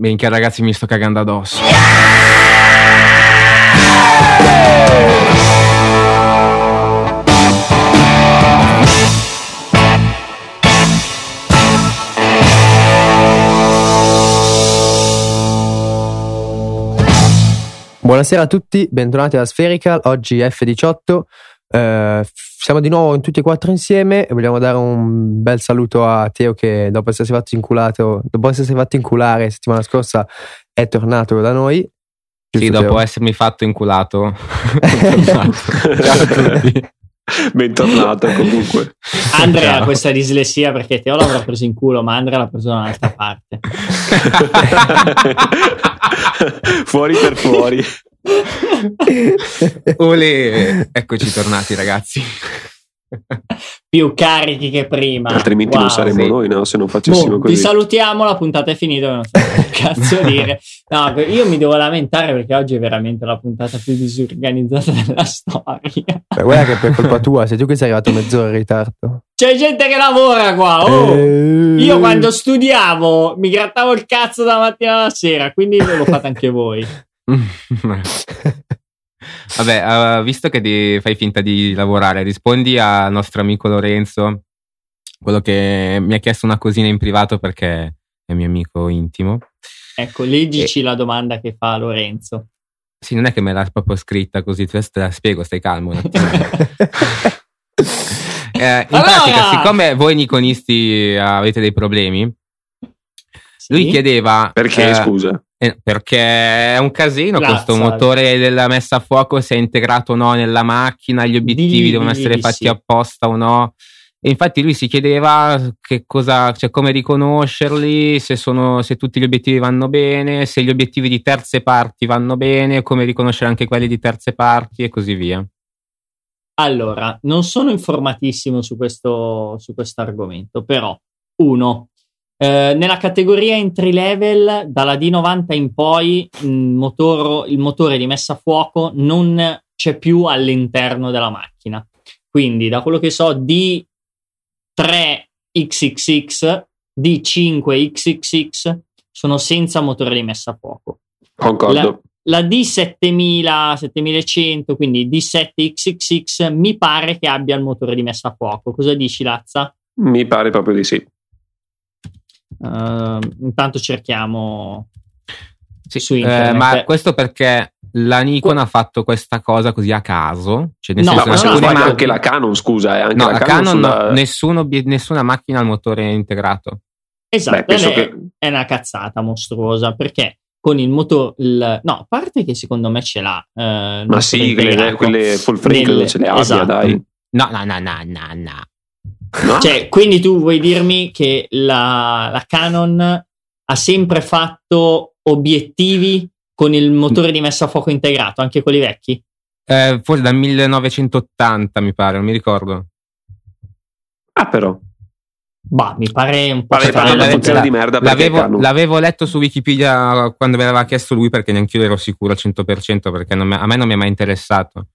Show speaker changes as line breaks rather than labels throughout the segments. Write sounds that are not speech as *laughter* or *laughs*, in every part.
Minchia ragazzi mi sto cagando addosso.
Buonasera a tutti, bentornati alla Spherical, oggi F18, eh, siamo di nuovo tutti e quattro insieme e vogliamo dare un bel saluto a Teo che dopo essersi fatto inculato, dopo essersi fatto inculare settimana scorsa è tornato da noi.
Giusto, sì, dopo Teo? essermi fatto inculato. Ciao a tutti.
Bentornato comunque.
Andrea ha questa dislessia perché Teo l'avrà preso in culo, ma Andrea l'ha preso da un'altra parte. *laughs*
fuori per fuori. *laughs*
Ole, eccoci tornati ragazzi.
Più carichi che prima.
Altrimenti wow, non saremmo sì. noi, no? Se non facessimo boh, così.
Vi salutiamo, la puntata è finita, non so che cazzo *laughs* dire. No, io mi devo lamentare perché oggi è veramente la puntata più disorganizzata della storia.
Beh, guarda che per colpa *laughs* tua, sei tu che sei arrivato mezz'ora in ritardo.
C'è gente che lavora qua, oh! Eh... Io quando studiavo mi grattavo il cazzo da mattina alla sera, quindi lo fate anche voi. *laughs*
Vabbè, uh, visto che di, fai finta di lavorare, rispondi al nostro amico Lorenzo, quello che mi ha chiesto una cosina in privato perché è mio amico intimo.
Ecco, leggici e... la domanda che fa Lorenzo.
Sì, non è che me l'ha proprio scritta così, te la spiego, stai calmo. *laughs* eh, in allora! pratica, siccome voi niconisti avete dei problemi? Lui chiedeva...
Perché, eh, scusa?
Eh, perché è un casino Grazie. questo motore della messa a fuoco se è integrato o no nella macchina, gli obiettivi di, devono essere fatti sì. apposta o no. E infatti lui si chiedeva che cosa, cioè come riconoscerli, se, sono, se tutti gli obiettivi vanno bene, se gli obiettivi di terze parti vanno bene, come riconoscere anche quelli di terze parti e così via.
Allora, non sono informatissimo su questo, su questo argomento, però, uno, eh, nella categoria entry level, dalla D90 in poi, il motore, il motore di messa a fuoco non c'è più all'interno della macchina. Quindi, da quello che so, D3XXX, D5XXX sono senza motore di messa a fuoco.
Concordo.
La, la D7000, 7100, quindi D7XXX, mi pare che abbia il motore di messa a fuoco. Cosa dici, Lazza?
Mi pare proprio di sì.
Uh, intanto cerchiamo
sì, su internet. Eh, ma questo perché la Nikon Qu- ha fatto questa cosa così a caso. Cioè nel
no, senso, ma se sbaglio anche la Canon, scusa, eh, anche
no,
la
Canon, Canon sulla... nessuno, nessuna macchina ha il motore integrato.
Esatto, Beh, è, che... è una cazzata mostruosa perché con il motore. Il... No, a parte che secondo me ce l'ha.
Eh, Ma sì, quelle, quelle, full frame nel... ce le abbia, esatto. dai.
No, no, no, no, no, no.
No? Cioè, quindi tu vuoi dirmi che la, la, Canon ha sempre fatto obiettivi con il motore di messa a fuoco integrato, anche quelli vecchi?
Eh, forse dal 1980 mi pare, non mi ricordo.
Ah, però.
Bah, mi pare un po'
Vabbè, strano. Una funzione di merda
l'avevo, l'avevo, letto su Wikipedia quando me l'aveva chiesto lui perché neanche io ero sicuro al 100% perché me, a me non mi è mai interessato.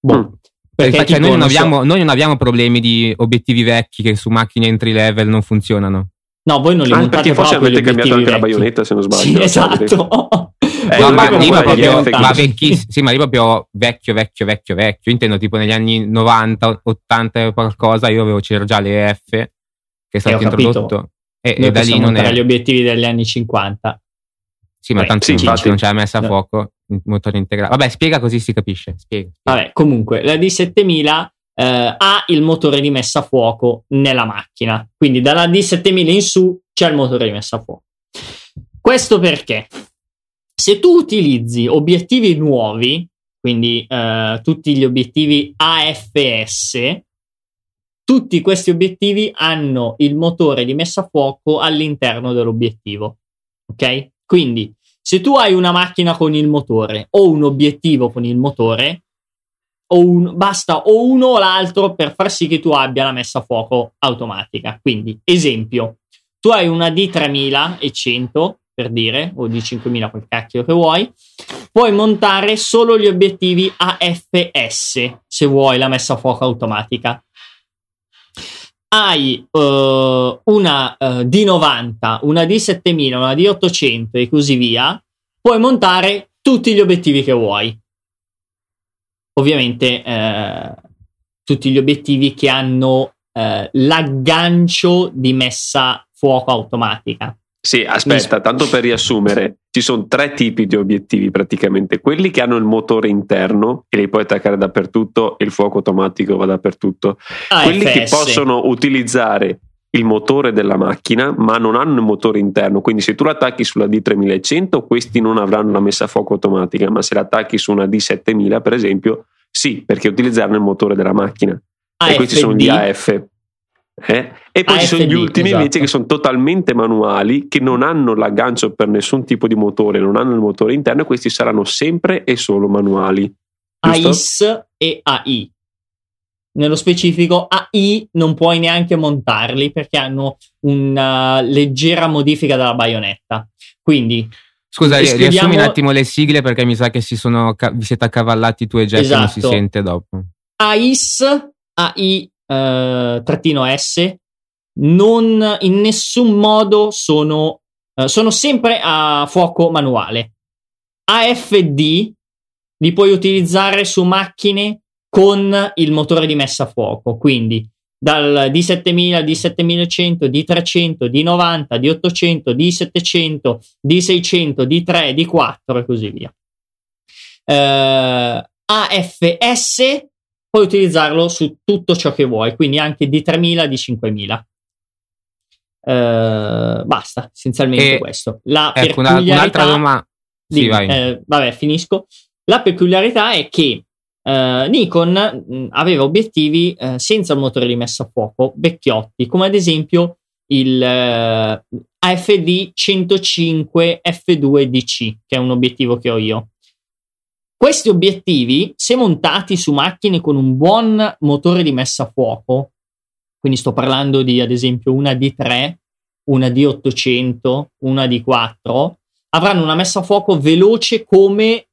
Boh. Mm.
Perché cioè, noi, non abbiamo, so. noi, non abbiamo, problemi di obiettivi vecchi che su macchine entry level non funzionano.
No, voi non li ah, montate
forse avete cambiato anche la baionetta se non sbaglio.
Sì, esatto.
Eh, *laughs* no, ma lì proprio, ma sì, ma lì proprio vecchio, vecchio, vecchio, vecchio. Io intendo tipo negli anni 90, 80 o qualcosa, io avevo c'era già le F che è stato introdotto.
E, e da lì non è. gli obiettivi degli anni 50.
Sì, ma tanto sì, non c'è messa a fuoco il motore integrato. Vabbè, spiega così si capisce. Spiega.
Vabbè, comunque, la D7000 eh, ha il motore di messa a fuoco nella macchina. Quindi dalla D7000 in su c'è il motore di messa a fuoco. Questo perché se tu utilizzi obiettivi nuovi, quindi eh, tutti gli obiettivi AFS, tutti questi obiettivi hanno il motore di messa a fuoco all'interno dell'obiettivo. Ok? Quindi, se tu hai una macchina con il motore o un obiettivo con il motore, o un, basta o uno o l'altro per far sì che tu abbia la messa a fuoco automatica. Quindi, esempio, tu hai una D3100 per dire, o D5000, quel cacchio che vuoi, puoi montare solo gli obiettivi AFS se vuoi la messa a fuoco automatica. Hai uh, una uh, D90, una D7000, una D800 e così via, puoi montare tutti gli obiettivi che vuoi. Ovviamente eh, tutti gli obiettivi che hanno eh, l'aggancio di messa fuoco automatica.
Sì, aspetta, tanto per riassumere, ci sono tre tipi di obiettivi praticamente. Quelli che hanno il motore interno e li puoi attaccare dappertutto e il fuoco automatico va dappertutto. AFS. Quelli che possono utilizzare il motore della macchina ma non hanno il motore interno quindi se tu lo attacchi sulla D3100 questi non avranno la messa a fuoco automatica ma se l'attacchi su una D7000 per esempio sì perché utilizzeranno il motore della macchina AFD. e questi sono gli AF eh? E poi AFD, ci sono gli ultimi esatto. invece che sono totalmente manuali, che non hanno l'aggancio per nessun tipo di motore, non hanno il motore interno, e questi saranno sempre e solo manuali.
Giusto? AIS e AI. Nello specifico, AI non puoi neanche montarli perché hanno una leggera modifica della baionetta. Quindi
Scusa, escludiamo... riassumi un attimo le sigle perché mi sa che si sono, vi siete accavallati tu e Jeff esatto. non si esatto. sente dopo.
AIS, AI eh, trattino S non in nessun modo sono, eh, sono sempre a fuoco manuale. AFD li puoi utilizzare su macchine con il motore di messa a fuoco, quindi dal D7000, D7100, D300, D90, D800, D700, D600, D3, D4 e così via. Uh, AFS puoi utilizzarlo su tutto ciò che vuoi, quindi anche di 3000, di 5000. Uh, basta, essenzialmente e, questo. La ecco, una, un'altra domanda. Sì, eh, vabbè, finisco. La peculiarità è che uh, Nikon mh, aveva obiettivi uh, senza motore di messa a fuoco, vecchiotti, come ad esempio il AFD 105 F2 DC, che è un obiettivo che ho io. Questi obiettivi, se montati su macchine con un buon motore di messa a fuoco, quindi sto parlando di ad esempio una D3, una D800, una D4, avranno una messa a fuoco veloce come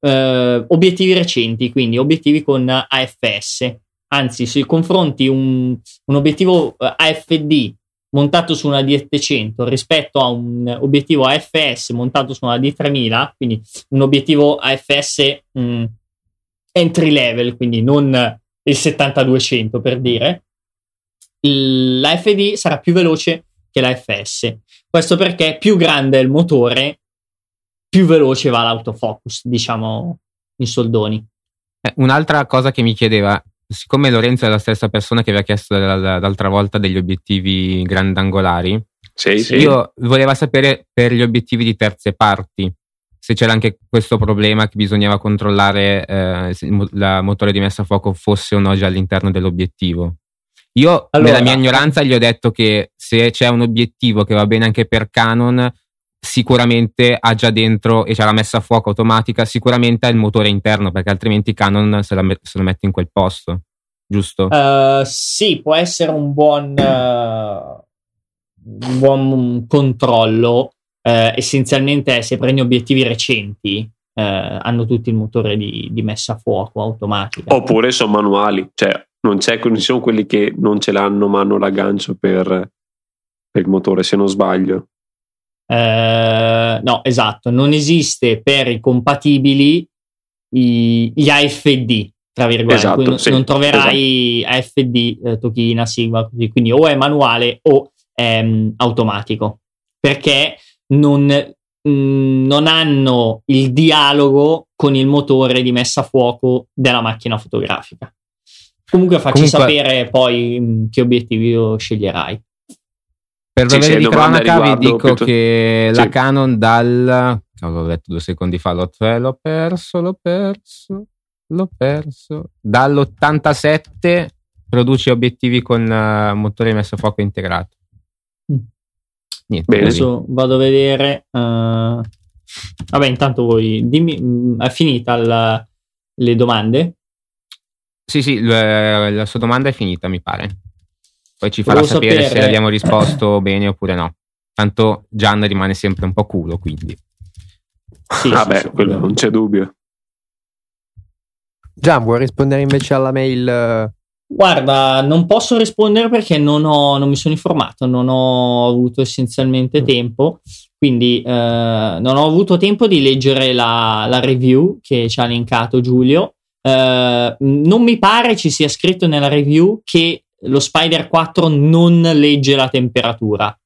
eh, obiettivi recenti, quindi obiettivi con AFS. Anzi, se confronti un, un obiettivo eh, AFD montato su una D700 rispetto a un obiettivo AFS montato su una D3000, quindi un obiettivo AFS mh, mm, entry level, quindi non il 7200 per dire, l'AFD sarà più veloce che l'AFS. Questo perché più grande è il motore, più veloce va l'autofocus, diciamo in soldoni.
Eh, un'altra cosa che mi chiedeva, siccome Lorenzo è la stessa persona che aveva chiesto l'altra volta degli obiettivi grandangolari,
sì, sì.
io volevo sapere per gli obiettivi di terze parti se c'era anche questo problema che bisognava controllare eh, se il motore di messa a fuoco fosse o no già all'interno dell'obiettivo. Io, allora, nella mia ignoranza, gli ho detto che se c'è un obiettivo che va bene anche per Canon, sicuramente ha già dentro e c'è la messa a fuoco automatica, sicuramente ha il motore interno perché altrimenti Canon se, la, se lo mette in quel posto, giusto?
Uh, sì, può essere un buon, uh, un buon controllo. Uh, essenzialmente, se prendi obiettivi recenti, hanno tutti il motore di, di, messa a fuoco automatica.
Oppure sono manuali, cioè non, non ci sono quelli che non ce l'hanno ma hanno l'aggancio per, per il motore, se non sbaglio.
Eh, no, esatto, non esiste per i compatibili i, gli AFD, tra virgolette, esatto, non, sì, non troverai esatto. AFD, eh, Tokina, Sigma, così, quindi o è manuale o è um, automatico, perché non, mh, mm, non hanno il dialogo con il motore di messa a fuoco della macchina fotografica. Comunque facci Comunque... sapere poi mh, mm, che obiettivi sceglierai.
Per sì, avere di cronaca vi dico piuttosto... che sì. la Canon dal... L'ho detto due secondi fa, l'ho, l'ho perso, l'ho perso, l'ho perso. Dall'87 produce obiettivi con uh, motore messo a fuoco integrato.
Mm. Niente, Bene. Adesso vado a vedere. Uh... Vabbè, intanto voi dimmi, mm, è finita la, le domande?
Sì, sì, la, la sua domanda è finita, mi pare. Poi ci farà Volevo sapere, sapere se abbiamo risposto *laughs* bene oppure no. Tanto Gian rimane sempre un po' culo, quindi.
Sì, Vabbè, sì, quello non c'è dubbio.
Gian, vuoi rispondere invece alla mail?
Guarda, non posso rispondere perché non, ho, non mi sono informato, non ho avuto essenzialmente mm. tempo, quindi eh, non ho avuto tempo di leggere la, la review che ci ha linkato Giulio. Eh, non mi pare ci sia scritto nella review che lo Spider 4 non legge la temperatura.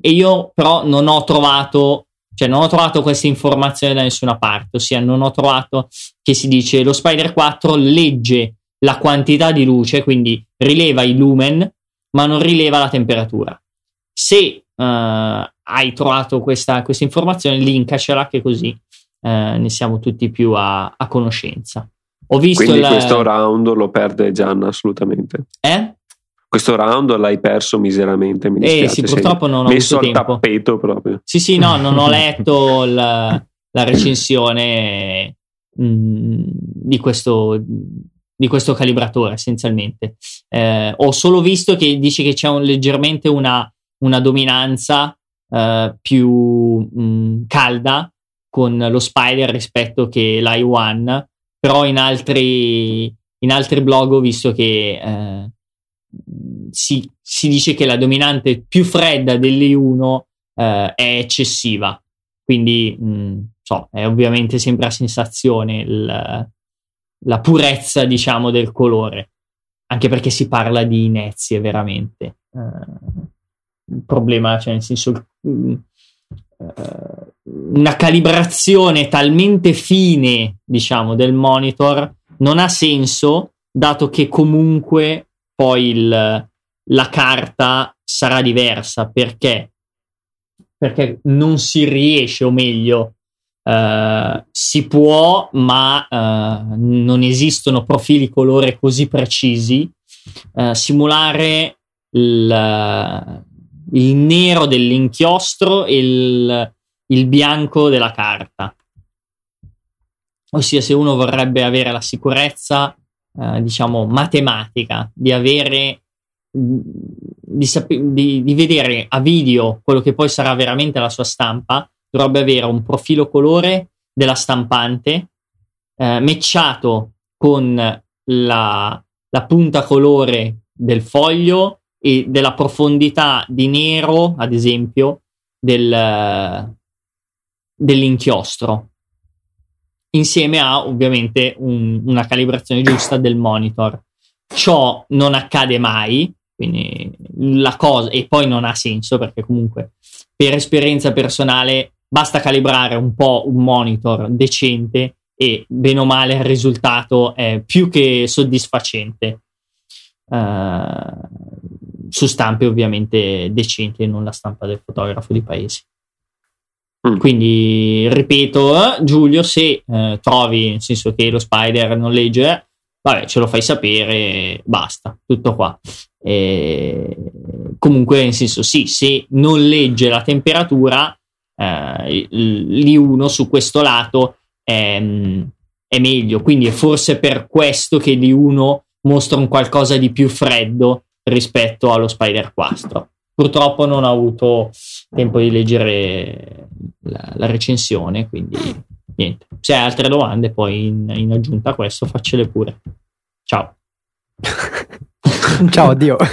E io però non ho trovato, cioè non ho trovato questa informazione da nessuna parte, ossia non ho trovato che si dice lo Spider 4 legge la quantità di luce, quindi rileva i lumen, ma non rileva la temperatura. Se uh, hai trovato questa, questa informazione, linkacela che così uh, ne siamo tutti più a, a conoscenza. Ho visto
Quindi la... questo round lo perde Gianna assolutamente.
Eh?
Questo round l'hai perso miseramente. Mi
eh sì, purtroppo non ho
messo al tappeto proprio.
Sì, sì, no, non ho *laughs* letto la, la recensione mh, mm, di questo di questo calibratore essenzialmente. Eh, ho solo visto che dice che c'è un, leggermente una, una dominanza eh, più mh, calda con lo Spider rispetto che l'i1, però in altri, in altri blog ho visto che eh, si, si, dice che la dominante più fredda dell'i1 eh, è eccessiva, quindi mh, so, è ovviamente sempre a sensazione il la purezza, diciamo, del colore, anche perché si parla di inezie veramente. Uh, il problema, cioè, nel senso, uh, una calibrazione talmente fine, diciamo, del monitor non ha senso, dato che comunque poi il, la carta sarà diversa. Perché? Perché non si riesce, o meglio, Uh, si può, ma uh, non esistono profili colore così precisi, uh, simulare il, il, nero dell'inchiostro e il, il bianco della carta. Ossia, se uno vorrebbe avere la sicurezza, diciamo, matematica di avere di, di, di vedere a video quello che poi sarà veramente la sua stampa, dovrebbe avere un profilo colore della stampante eh, matchato con la, la punta colore del foglio e della profondità di nero, ad esempio, del, dell'inchiostro, insieme a ovviamente un, una calibrazione giusta del monitor. Ciò non accade mai, quindi la cosa, e poi non ha senso perché comunque per esperienza personale basta calibrare un po' un monitor decente e bene o male il risultato è più che soddisfacente. Uh, su stampe ovviamente decenti e non la stampa del fotografo di paese. Mm. Quindi ripeto, eh, Giulio, se eh, trovi nel senso che lo spider non legge, vabbè, ce lo fai sapere, basta, tutto qua. E, comunque, nel senso, sì, se non legge la temperatura, eh, l'I1 su questo lato è, è, meglio. Quindi è forse per questo che l'I1 mostra un qualcosa di più freddo rispetto allo Spider 4. Purtroppo non ho avuto tempo di leggere la, la recensione, quindi niente. Se hai altre domande, poi in, in aggiunta a questo, faccele pure. Ciao. *laughs*
Ciao, addio. *laughs*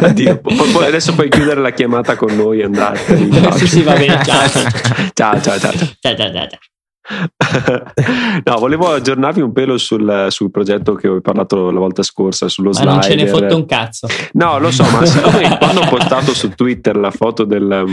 Addio. Poi adesso puoi chiudere la chiamata con noi e andare. *laughs*
sì, sì, va bene. Ciao.
ciao, ciao, ciao. ciao, ciao, ciao. *laughs* no, volevo aggiornarvi un pelo sul, sul, progetto che ho parlato la volta scorsa sullo
slider. Ma non ce ne fotte un cazzo.
No, lo so, ma siccome *laughs* quando ho postato su Twitter la foto del,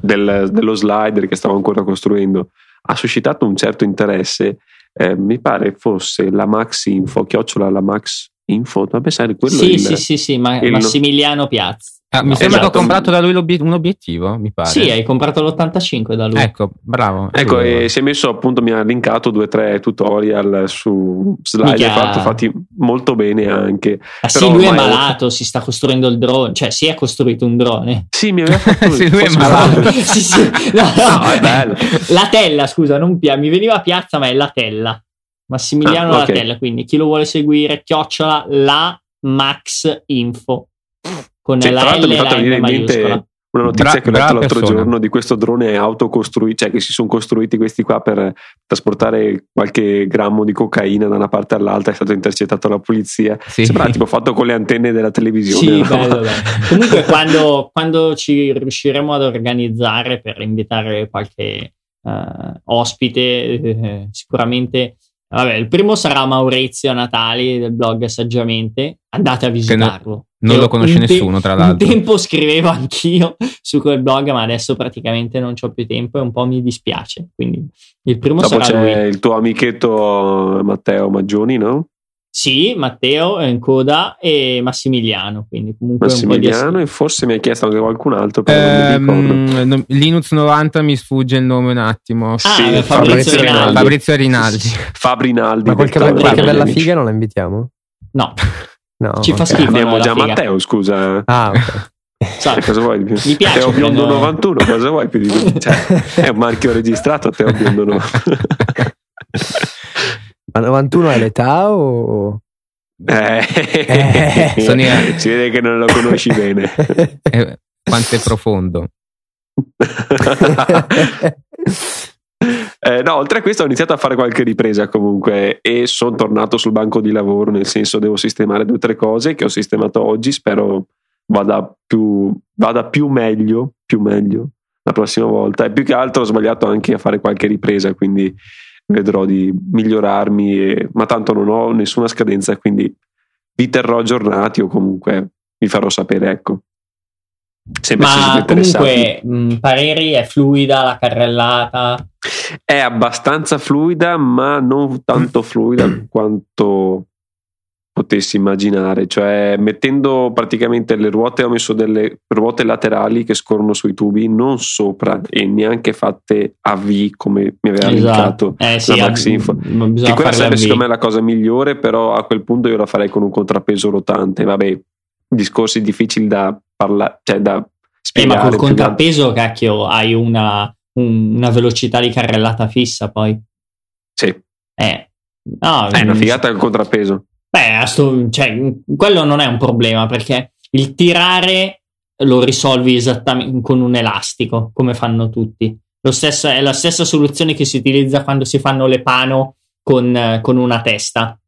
del, dello slider che stavo ancora costruendo ha suscitato un certo interesse. Eh, mi pare fosse la Max Info, chiocciola la Max Info, ma pensare quello
Sì, il, sì, sì, sì, ma il, Massimiliano Piazza.
Ah, mi sembra esatto. che ho esatto. comprato da lui un obiettivo, mi pare.
Sì, hai comprato l'85 da lui.
Ecco, bravo.
Ecco, e si è messo appunto, mi ha linkato due o tre tutorial su slide fatto, fatti molto bene anche.
Ah, sì, lui è malato, si sta costruendo il drone, cioè si è costruito un drone.
Sì, mi aveva fatto *laughs*
sì, lui è malato. *laughs*
sì, sì. No, no, no, è bello. La tella, scusa, non pia- mi veniva a piazza, ma è la tella. Massimiliano ah, okay. Latella, quindi chi lo vuole seguire, chiocciola la Max Info con
cioè,
la L e la
M maiuscola. una notizia Bra- che ho letto l'altro persona. giorno di questo drone autocostruito, cioè che si sono costruiti questi qua per trasportare qualche grammo di cocaina da una parte all'altra, è stato intercettato dalla polizia. Sì. Sembra tipo fatto con le antenne della televisione.
Sì, no? bello, bello. *laughs* Comunque quando, quando, ci riusciremo ad organizzare per invitare qualche uh, ospite, eh, sicuramente Vabbè, il primo sarà Maurizio Natali del blog Saggiamente. Andate a visitarlo.
Non lo conosce nessuno, tra l'altro.
Un tempo scrivevo anch'io su quel blog, ma adesso praticamente non ho più tempo e un po' mi dispiace. Quindi il primo
Dopo
sarà
c'è lui. il tuo amichetto Matteo Maggioni, no?
Sì, Matteo in coda e Massimiliano. Quindi comunque
Massimiliano e forse mi hai chiesto anche qualcun altro. Però
ehm, Linux 90 mi sfugge il nome un attimo.
Ah, sì, Fabrizio, Fabrizio Rinaldi.
Rinaldi. Fabrizio Rinaldi.
Fabrinaldi.
Ma qualche, qualche bella figa non la invitiamo?
No. no Ci fa schifo.
Abbiamo già Matteo, scusa.
Ah, ok.
Sa, cosa vuoi di più?
Mi piace.
Teo Biondo 91, cosa vuoi più di più? Cioè, è un marchio registrato Teo Biondo 91. *laughs*
Ma 91 è l'età o...
Eh, eh. si vede che non lo conosci bene. *laughs*
Eh, quanto è profondo. *laughs*
eh, no, oltre a questo ho iniziato a fare qualche ripresa comunque e sono tornato sul banco di lavoro, nel senso devo sistemare due o tre cose che ho sistemato oggi, spero vada più, vada più meglio, più meglio la prossima volta e più che altro ho sbagliato anche a fare qualche ripresa, quindi vedrò di migliorarmi, e, ma tanto non ho nessuna scadenza, quindi vi terrò aggiornati o comunque vi farò sapere, ecco.
Sempre ma comunque mh, pareri è fluida la carrellata?
È abbastanza fluida, ma non tanto fluida *clears throat* quanto potessi immaginare, cioè mettendo praticamente le ruote, ho messo delle ruote laterali che scorrono sui tubi, non sopra e neanche fatte a V come mi aveva esatto.
eh, sì,
la Max Info. Che quella sarebbe secondo me la cosa migliore, però a quel punto io la farei con un contrappeso rotante. Vabbè, discorsi difficili da parlare, cioè da spiegare.
Eh, ma col contrappeso, da... cacchio, hai una, un, una velocità di carrellata fissa poi.
Sì.
Eh.
No, è una figata il contrappeso.
Beh, sto, cioè, quello non è un problema perché il tirare lo risolvi esattamente con un elastico, come fanno tutti. Stesso, è la stessa soluzione che si utilizza quando si fanno le pano con, con una testa.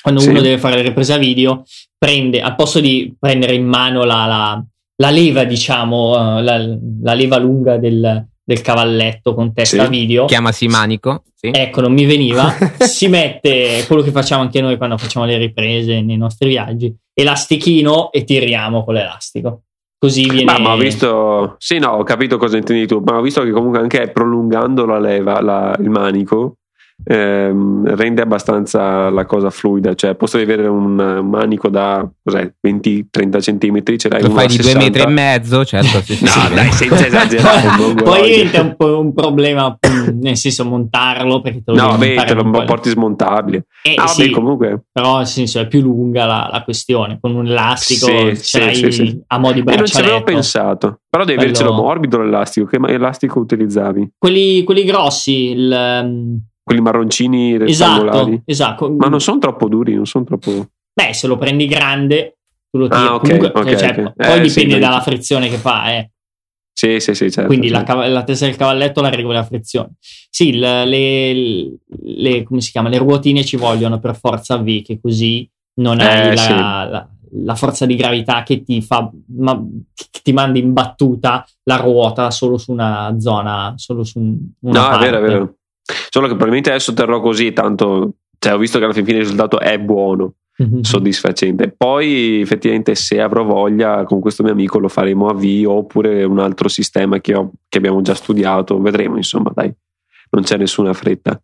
Quando sì. uno deve fare la ripresa video, prende, al posto di prendere in mano la, la, la leva, diciamo, uh, la, la, leva lunga del, del cavalletto con testa
sì.
video.
Chiamasi manico. Sì.
Ecco, non mi veniva. *laughs* si mette quello che facciamo anche noi quando facciamo le riprese nei nostri viaggi, elastichino e tiriamo con l'elastico. Così viene.
Ma, ma ho visto, sì, no, ho capito cosa intendi tu, ma ho visto che comunque anche prolungando la leva, la, il manico, ehm, rende abbastanza la cosa fluida. Cioè, posto di avere un manico da 20-30 centimetri, ce l'hai
Lo fai di 2 metri e mezzo, certo. Sì,
no, sì, dai, senza esagerare. *laughs*
Poi diventa un po' un problema, nel senso, montarlo perché te lo
No, beh, te lo porti smontabile.
Eh, ah, sì, comunque. Però, nel senso, è più lunga la, la questione. Con un elastico sì, sì, a mo' di braccialetto. E non ci avevo
pensato. Però devi Quello... avercelo morbido l'elastico. Che elastico utilizzavi?
Quelli, quelli grossi, il
quelli marroncini rettangolari.
Esatto, esatto.
Ma non sono troppo duri, non sono troppo...
Beh, se lo prendi grande, tu lo tiri. Ah, okay, Comunque, okay, cioè, okay. Poi eh, dipende sì, dalla frizione che fa, eh.
Sì, sì, sì, certo.
Quindi
certo.
La, la, testa del cavalletto la regola la frizione. Sì, le, le, le, come si chiama? Le ruotine ci vogliono per forza V, che così non hai eh, la, sì. la, la, forza di gravità che ti fa, ma, che ti manda in battuta la ruota solo su una zona, solo su una
No,
parte.
è vero, è vero. Solo che probabilmente adesso terrò così, tanto cioè, ho visto che alla fine il risultato è buono, mm-hmm. soddisfacente. Poi effettivamente se avrò voglia con questo mio amico lo faremo a V oppure un altro sistema che, ho, che abbiamo già studiato, vedremo insomma, dai, non c'è nessuna fretta.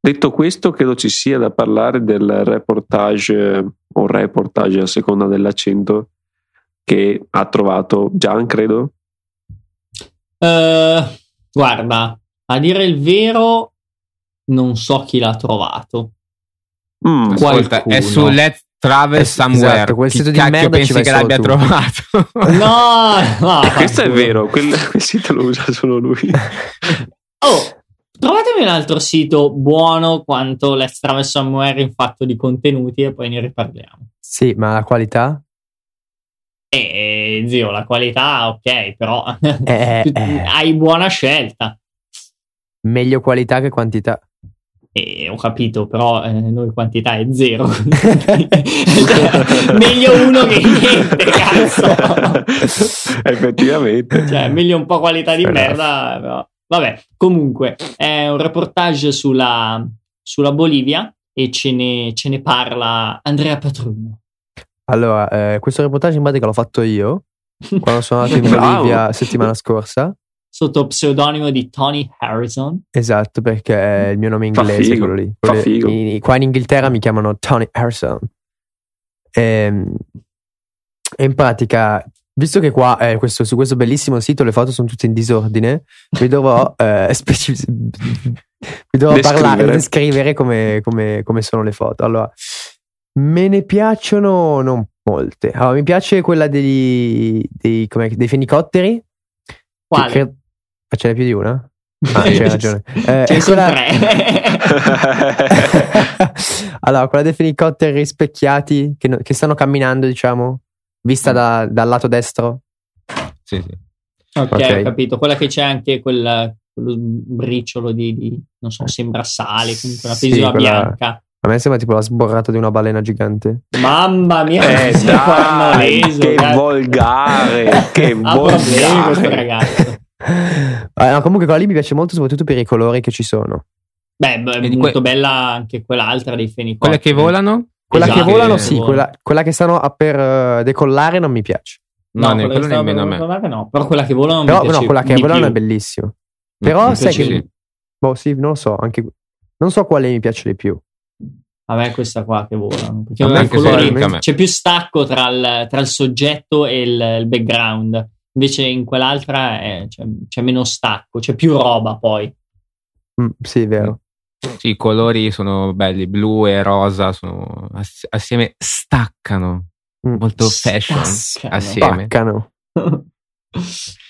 Detto questo, credo ci sia da parlare del reportage o reportage a seconda dell'accento che ha trovato Gian, credo.
Uh, guarda, a dire il vero, non so chi l'ha trovato.
Mm, ascolta, è su Let's Travel es- Somewhere. Esatto,
quel sito di merda
pensi che l'abbia tu. trovato? *laughs*
no, no *laughs*
questo è vero, quel, quel sito lo usa solo lui. *laughs*
oh, trovatemi un altro sito buono quanto Let's Travel Somewhere in fatto di contenuti e poi ne riparliamo.
Sì, ma la qualità?
Eh, zio, la qualità, ok, però eh, eh. hai buona scelta.
Meglio qualità che quantità.
Eh, ho capito, però eh, noi quantità è zero. *laughs* meglio uno che niente, cazzo. *laughs*
Effettivamente.
Cioè, meglio un po' qualità di però... merda. Però. Vabbè, comunque, è un reportage sulla, sulla Bolivia e ce ne, ce ne parla Andrea Patruno.
Allora, eh, questo reportage in pratica l'ho fatto io quando sono andato in Bolivia settimana scorsa.
Sotto pseudonimo di Tony Harrison.
Esatto, perché è il mio nome inglese quello lì. Quello in, qua in Inghilterra mi chiamano Tony Harrison. E, ehm, e in pratica, visto che qua eh, questo, su questo bellissimo sito le foto sono tutte in disordine, vi dovrò, *laughs* eh, specific- *laughs* vi dovrò parlare, descrivere come, come, come sono le foto. Allora, Me ne piacciono non molte. Allora, mi piace quella degli, dei, dei fenicotteri.
Quale? Che,
ma ce n'è più di una? *laughs* Ah, c'hai ragione.
Eh, Ce quella... *laughs*
allora, quella dei fenicotteri rispecchiati che, che stanno camminando, diciamo, vista da, dal lato destro.
Sì, sì.
Ok, okay. ho capito. Quella che c'è anche quella, quello briciolo di, di, non so, sembra sale, comunque una pesola sì, quella... bianca.
A me sembra tipo la sborrata di una balena gigante.
Mamma mia,
eh, *laughs* dai, che ragazzi. volgare, che volgare questo
ragazzo.
Eh, no, comunque quella lì mi piace molto soprattutto per i colori che ci sono.
Beh, è molto que- bella anche quell'altra dei fenicotti.
Quelle che volano?
Quella esatto. che volano sì, quella, quella, che stanno a per uh, decollare non mi piace.
No, no quella nemmeno a me. No, però quella che volano però, mi piace
no, quella che volano
più.
è bellissima. Però mm, sai che... Sì. Boh, sì, non lo so, anche... Non so quale mi piace di più.
A me è questa qua che vola. Perché colori, c'è più stacco tra il, tra il soggetto e il, il, background. Invece in quell'altra è, c'è, c'è, meno stacco, c'è più roba poi.
Mm, sì, è vero.
Sì, i colori sono belli, blu e rosa sono assieme staccano. Mm. Molto fashion staccano. assieme.
Staccano. *laughs*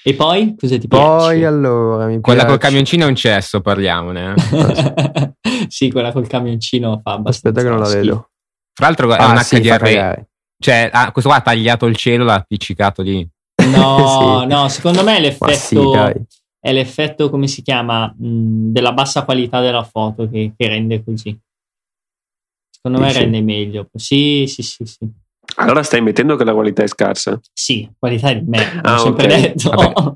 E poi cosa ti
poi,
piace?
Poi allora mi
Quella col camioncino è un cesso, parliamone.
Eh. *laughs* sì, quella col camioncino fa abbastanza.
Aspetta che non la vedo.
Fra l'altro è ah, un sì, HDR. Cioè, ah, questo qua ha tagliato il cielo, l'ha appiccicato lì.
No, *laughs* sì. no, secondo me è l'effetto. Sì, è l'effetto, come si chiama, mh, della bassa qualità della foto che, che rende così. Secondo me rende meglio. Sì, sì, sì, sì.
Allora stai mettendo che la qualità è scarsa?
Sì, qualità di me, ah, ho sempre okay. detto. Vabbè.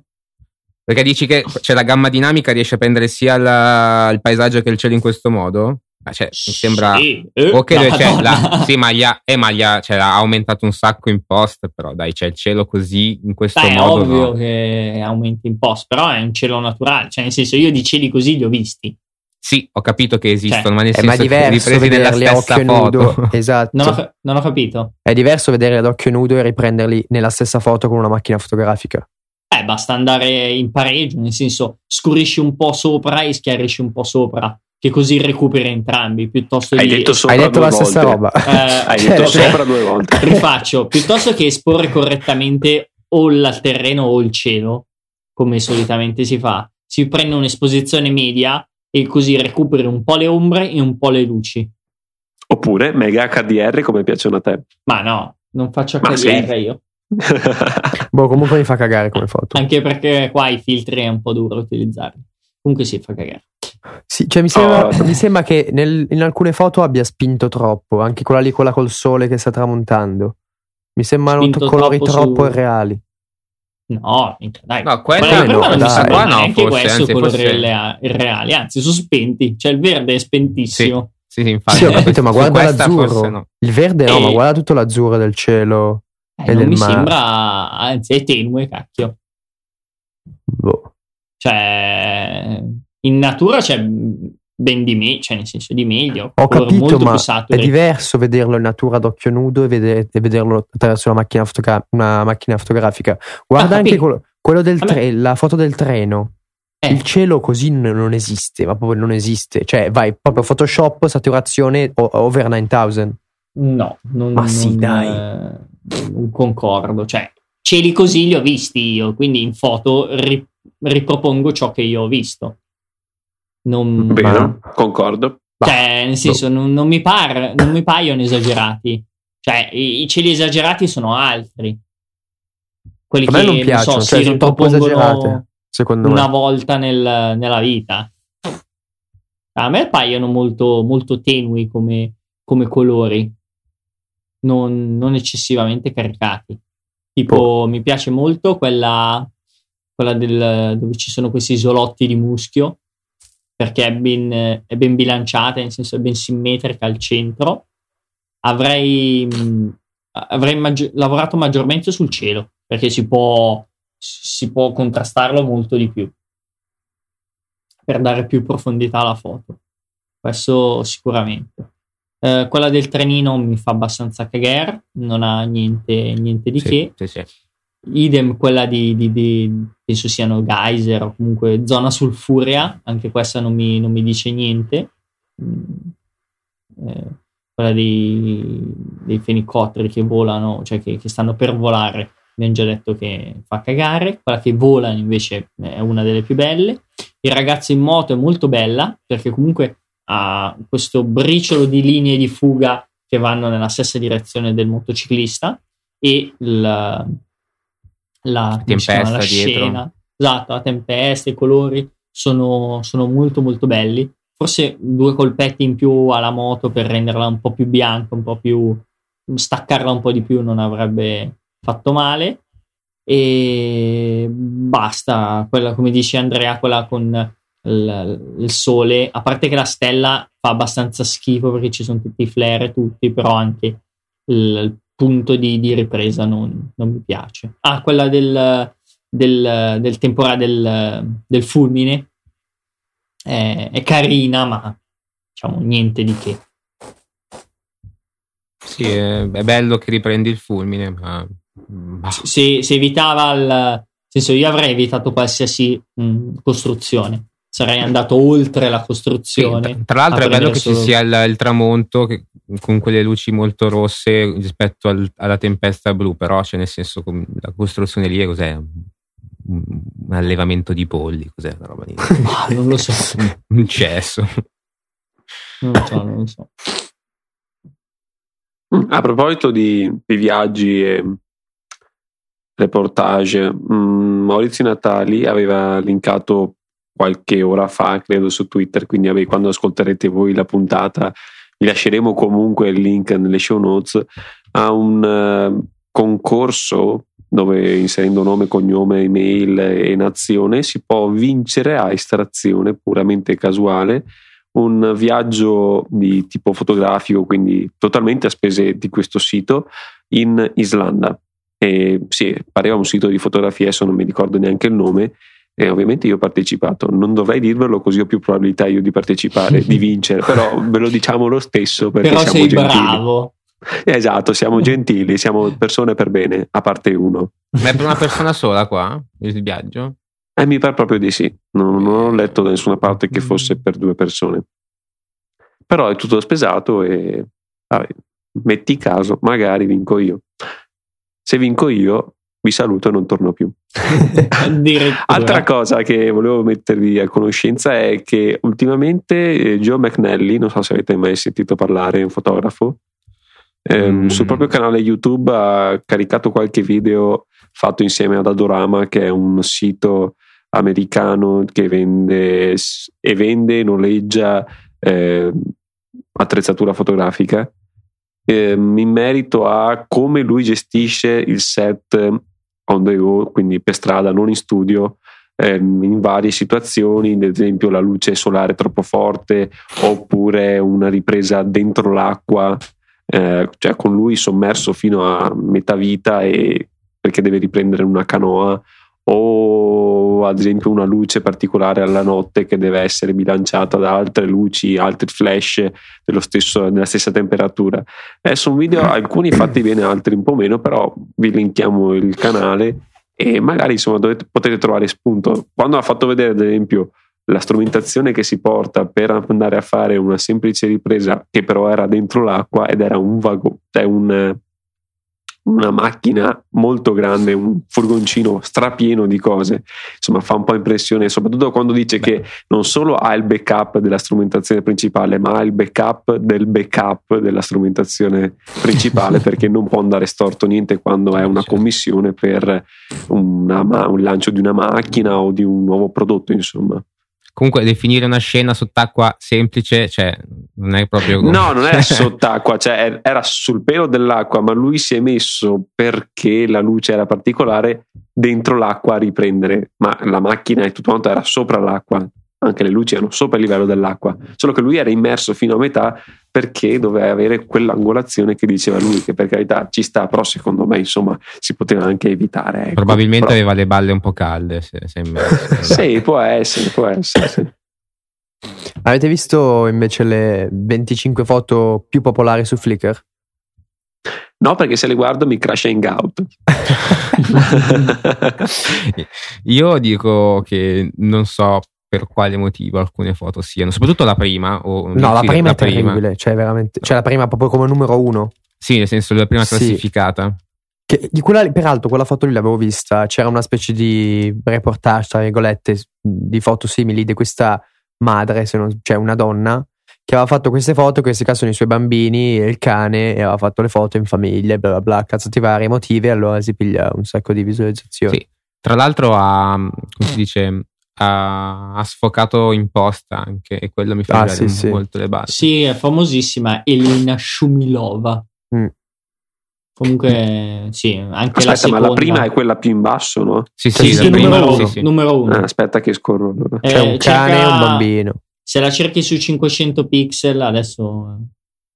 Perché dici che cioè, la gamma dinamica riesce a prendere sia la, il paesaggio che il cielo in questo modo? Cioè, mi sembra
sì, eh,
ok, no, cioè, la, *laughs* sì, ma, gli ha, eh, ma gli ha, cioè, ha, aumentato un sacco in post. Però dai, c'è il cielo così in questo
dai,
modo.
È ovvio
no.
che aumenti in post, però è un cielo naturale. Cioè, nel senso, io di cieli così li ho visti.
Sì, ho capito che esistono, cioè, ma nel
senso
ma è
diverso vederli a occhio foto. nudo. *laughs* esatto.
Non ho, non ho, capito.
È diverso vederli ad occhio nudo e riprenderli nella stessa foto con una macchina fotografica.
Eh, basta andare in pareggio, nel senso scurisci un po' sopra e schiarisci un po' sopra, che così recuperi entrambi. Piuttosto
Hai
di...
detto,
Hai detto la
volte.
stessa roba.
Eh, *laughs* Hai detto cioè, sopra due volte.
Rifaccio, piuttosto che esporre correttamente o il terreno o il cielo, come solitamente si fa, si prende un'esposizione media e così recuperi un po' le ombre e un po' le luci.
Oppure mega HDR come piacciono a te.
Ma no, non faccio HDR sì. io. *laughs*
boh, comunque mi fa cagare come foto.
Anche perché qua i filtri è un po' duro utilizzarli. Comunque sì, fa cagare.
Sì, cioè mi sembra, oh. mi sembra che nel, in alcune foto abbia spinto troppo, anche quella lì, quella col sole che sta tramontando. Mi sembrano colori troppo, troppo su... irreali.
No, dai.
No, quella no, non
dai.
qua no,
anche
forse,
questo
anzi,
colori forse... irreali, anzi sono spenti, cioè il verde è spentissimo.
Sì, sì, infatti.
Sì, ho capito, ma guarda l'azzurro. No. Il verde no, e... ma guarda tutto l'azzurro del cielo.
Eh,
e
non
del
mi
mare.
sembra, anzi è tenue, cacchio.
Boh.
Cioè, in natura c'è ben di me, cioè nel senso di meglio.
Ho capito, ma è diverso vederlo in natura ad occhio nudo e, vedere, e vederlo attraverso una macchina, fotogra- una macchina fotografica. Guarda ah, anche quello, quello del tre- la foto del treno. Eh. Il cielo così non esiste, ma proprio non esiste. Cioè, vai proprio Photoshop, saturazione over 9000.
No, non,
ma sì,
non,
dai.
Eh, non concordo. Cioè, cieli così li ho visti io, quindi in foto ri- ripropongo ciò che io ho visto. Non,
Bene, ma... concordo.
Cioè, nel senso, no. non, non, mi par, non mi paiono esagerati. Cioè, i, i, cieli esagerati sono altri. quelli a me che non piacciono, so, cioè,
sono troppo esagerate, secondo
una me. volta nel, nella vita. A me paiono molto, molto tenui come, come colori, non, non, eccessivamente caricati. Tipo, oh. mi piace molto quella, quella del, dove ci sono questi isolotti di muschio, perché è ben, è ben bilanciata, nel senso è ben simmetrica al centro. Avrei, avrei maggi- lavorato maggiormente sul cielo, perché si può, si può contrastarlo molto di più per dare più profondità alla foto. Questo sicuramente. Eh, quella del trenino mi fa abbastanza cagare, non ha niente, niente di sì, che. Sì, sì. Idem quella di, di, di, penso siano geyser o comunque zona sulfurea, anche questa non mi, non mi dice niente. Mm, eh, quella dei, dei fenicotteri che volano, cioè che, che stanno per volare, abbiamo già detto che fa cagare. Quella che vola invece è una delle più belle. Il ragazzo in moto è molto bella perché comunque ha questo briciolo di linee di fuga che vanno nella stessa direzione del motociclista e la, la tempesta la scena, esatto, la tempesta, i colori sono, sono molto molto belli. Forse due colpetti in più alla moto per renderla un po' più bianca, un po' più staccarla un po' di più non avrebbe fatto male. E basta, quella come dice Andrea, quella con il, il, sole, a parte che la stella fa abbastanza schifo perché ci sono tutti i flare e tutti, però anche il punto di, di ripresa non, non, mi piace. Ah, quella del, del, del temporale del, del fulmine è, è, carina, ma diciamo niente di che.
Sì, è, è bello che riprendi il fulmine, ma...
Si, si evitava il... Senso, io avrei evitato qualsiasi mh, costruzione sarei andato oltre la costruzione.
Sì, tra l'altro è bello che solo... ci sia il, il, tramonto che, con quelle luci molto rosse rispetto al, alla tempesta blu, però cioè nel senso la costruzione lì è cos'è? Un, allevamento di polli, cos'è una roba lì? *laughs*
ah, non lo so.
un cesso.
Non lo so, non lo so.
A proposito di, di viaggi e reportage, mm, Maurizio Natali aveva linkato qualche ora fa, credo, su Twitter. Quindi, vabbè, quando ascolterete voi la puntata, vi lasceremo comunque il link nelle show notes a un uh, concorso dove inserendo nome, cognome, email e nazione si può vincere a estrazione puramente casuale un viaggio di tipo fotografico, quindi totalmente a spese di questo sito in Islanda. E sì, pareva un sito di fotografia, adesso non mi ricordo neanche il nome, e ovviamente io ho partecipato, non dovrei dirvelo così ho più probabilità io di partecipare, di *laughs* vincere, però ve lo diciamo lo stesso perché però siamo sei gentili. bravo. Esatto, siamo gentili, siamo persone per bene, a parte uno.
Ma è per una persona sola qua, il viaggio?
Eh, mi pare proprio di sì, non, non ho letto da nessuna parte che fosse per due persone. Però è tutto spesato e vabbè, metti caso, magari vinco io. Se vinco io, vi saluto e non torno più. *laughs* Altra cosa che volevo mettervi a conoscenza è che ultimamente eh, Joe McNally, non so se avete mai sentito parlare, è un fotografo, ehm, mm. sul proprio canale YouTube ha caricato qualche video fatto insieme ad Adorama, che è un sito americano che vende e vende e noleggia eh, attrezzatura fotografica ehm, in merito a come lui gestisce il set on the go, quindi per strada, non in studio, ehm, in varie situazioni, ad esempio la luce solare troppo forte oppure una ripresa dentro l'acqua, eh, cioè con lui sommerso fino a metà vita e perché deve riprendere una canoa o ad esempio una luce particolare alla notte che deve essere bilanciata da altre luci, altri flash stesso, della stessa temperatura. Eh, sono video alcuni fatti bene, altri un po' meno, però vi linkiamo il canale e magari insomma dovete, potete trovare spunto. Quando ha fatto vedere ad esempio la strumentazione che si porta per andare a fare una semplice ripresa che però era dentro l'acqua ed era un vago, cioè un una macchina molto grande, un furgoncino strapieno di cose. Insomma, fa un po' impressione, soprattutto quando dice Beh. che non solo ha il backup della strumentazione principale, ma ha il backup del backup della strumentazione principale *laughs* perché non può andare storto niente quando è una certo. commissione per una, un lancio di una macchina o di un nuovo prodotto, insomma.
Comunque definire una scena sott'acqua semplice, cioè, non è proprio...
No, non è *laughs* sott'acqua, cioè era sul pelo dell'acqua, ma lui si è messo perché la luce era particolare dentro l'acqua a riprendere, ma la macchina e tutto quanto era sopra l'acqua anche le luci erano sopra il livello dell'acqua, solo che lui era immerso fino a metà perché doveva avere quell'angolazione che diceva lui, che per carità ci sta, però secondo me insomma si poteva anche evitare. Ecco.
Probabilmente
però...
aveva le balle un po' calde. Se, se *laughs*
sì, può essere, può essere. Sì.
Avete visto invece le 25 foto più popolari su Flickr?
No, perché se le guardo mi crash in out. *laughs*
Io dico che non so per quale motivo alcune foto siano, soprattutto la prima. O
no, la prima la è prima. terribile, cioè veramente, cioè la prima proprio come numero uno.
Sì, nel senso la prima sì. classificata.
Che, di quella, peraltro, quella foto lì l'avevo vista. C'era una specie di reportage, tra virgolette, di foto simili di questa madre, se non, cioè una donna, che aveva fatto queste foto. In questo caso sono i suoi bambini e il cane, e aveva fatto le foto in famiglia, bla bla bla, cazzati varie motivi. E allora si piglia un sacco di visualizzazioni. Sì.
Tra l'altro, ha, come si dice, ha, ha, sfocato in posta anche e quello mi fa ah, sì, sì. molto le basi.
Sì, è famosissima Elena Shumilova. Mm. Comunque, sì, anche
aspetta,
la seconda.
ma la prima è quella più in basso, no?
Sì, sì,
sì, numero, uno, sì, numero uno.
Ah, aspetta che scorro.
Eh, C'è un cane e un bambino.
Se la cerchi su 500 pixel, adesso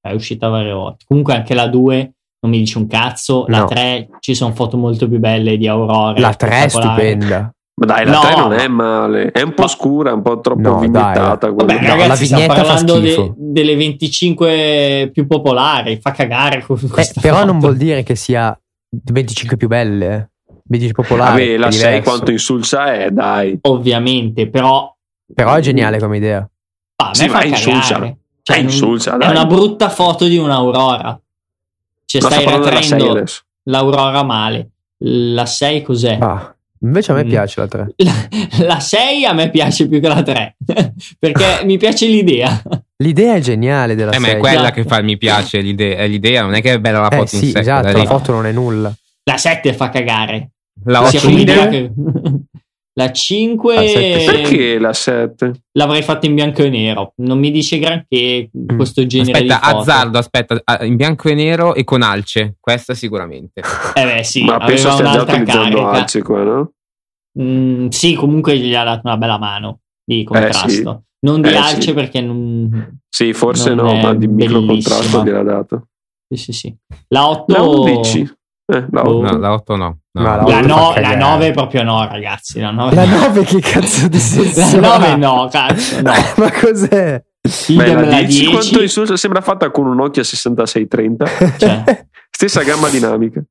è uscita varie volte. Comunque anche la 2 non mi dice un cazzo. La no. 3 ci sono foto molto più belle di Aurora.
La 3 è stupenda.
Ma dai, la no. 3 non è male, è un po' scura, un po' troppo no, vignettata.
Vabbè, no, ragazzi, la vignetta parlando de, delle 25 più popolari, fa cagare.
Eh, però foto. non vuol dire che sia 25 più belle, 25 popolari.
Vabbè, la 6 quanto insulsa è, dai.
Ovviamente, però...
Però è geniale come idea.
Ah, sì, ma è insulsa.
Cioè, è insulsa,
È una brutta foto di un'aurora. Cioè, no, stai ritraendo l'aurora male. La 6 cos'è?
Ah. Invece a me mm. piace la 3.
La, 6 a me piace più che la 3 *laughs* perché *laughs* mi piace l'idea.
L'idea è geniale della
eh,
6.
Ma è quella esatto. che fa mi piace l'idea, l'idea, non è che è bella la eh, foto
eh, sì, esatto, la foto non è nulla.
La 7 fa cagare.
La 8 che...
La 5
perché la 7?
L'avrei fatta in bianco e nero. Non mi dice granché mm. questo genere
aspetta,
di foto.
azzardo, aspetta, in bianco e nero e con alce. Questa sicuramente.
Eh beh, sì,
Ma penso stia già utilizzando alce qua, no?
Mm, sì, comunque gli ha dato una bella mano di contrasto. Eh, sì. Non di eh, alce sì. perché non
Sì, forse non no, ma di micro contrasto gliel'ha dato.
Sì, sì, sì. La 8
La 11. Eh, la 8
no, la 8 no.
No, la, no, la 9 proprio no, ragazzi. La 9,
la 9 che cazzo di senso? *laughs*
La 9 no, cazzo. No.
Ma cos'è?
Beh, la 10, 10 quanto risulta sembra fatta con un Nokia 6630. Cioè. *laughs* Stessa gamma dinamica.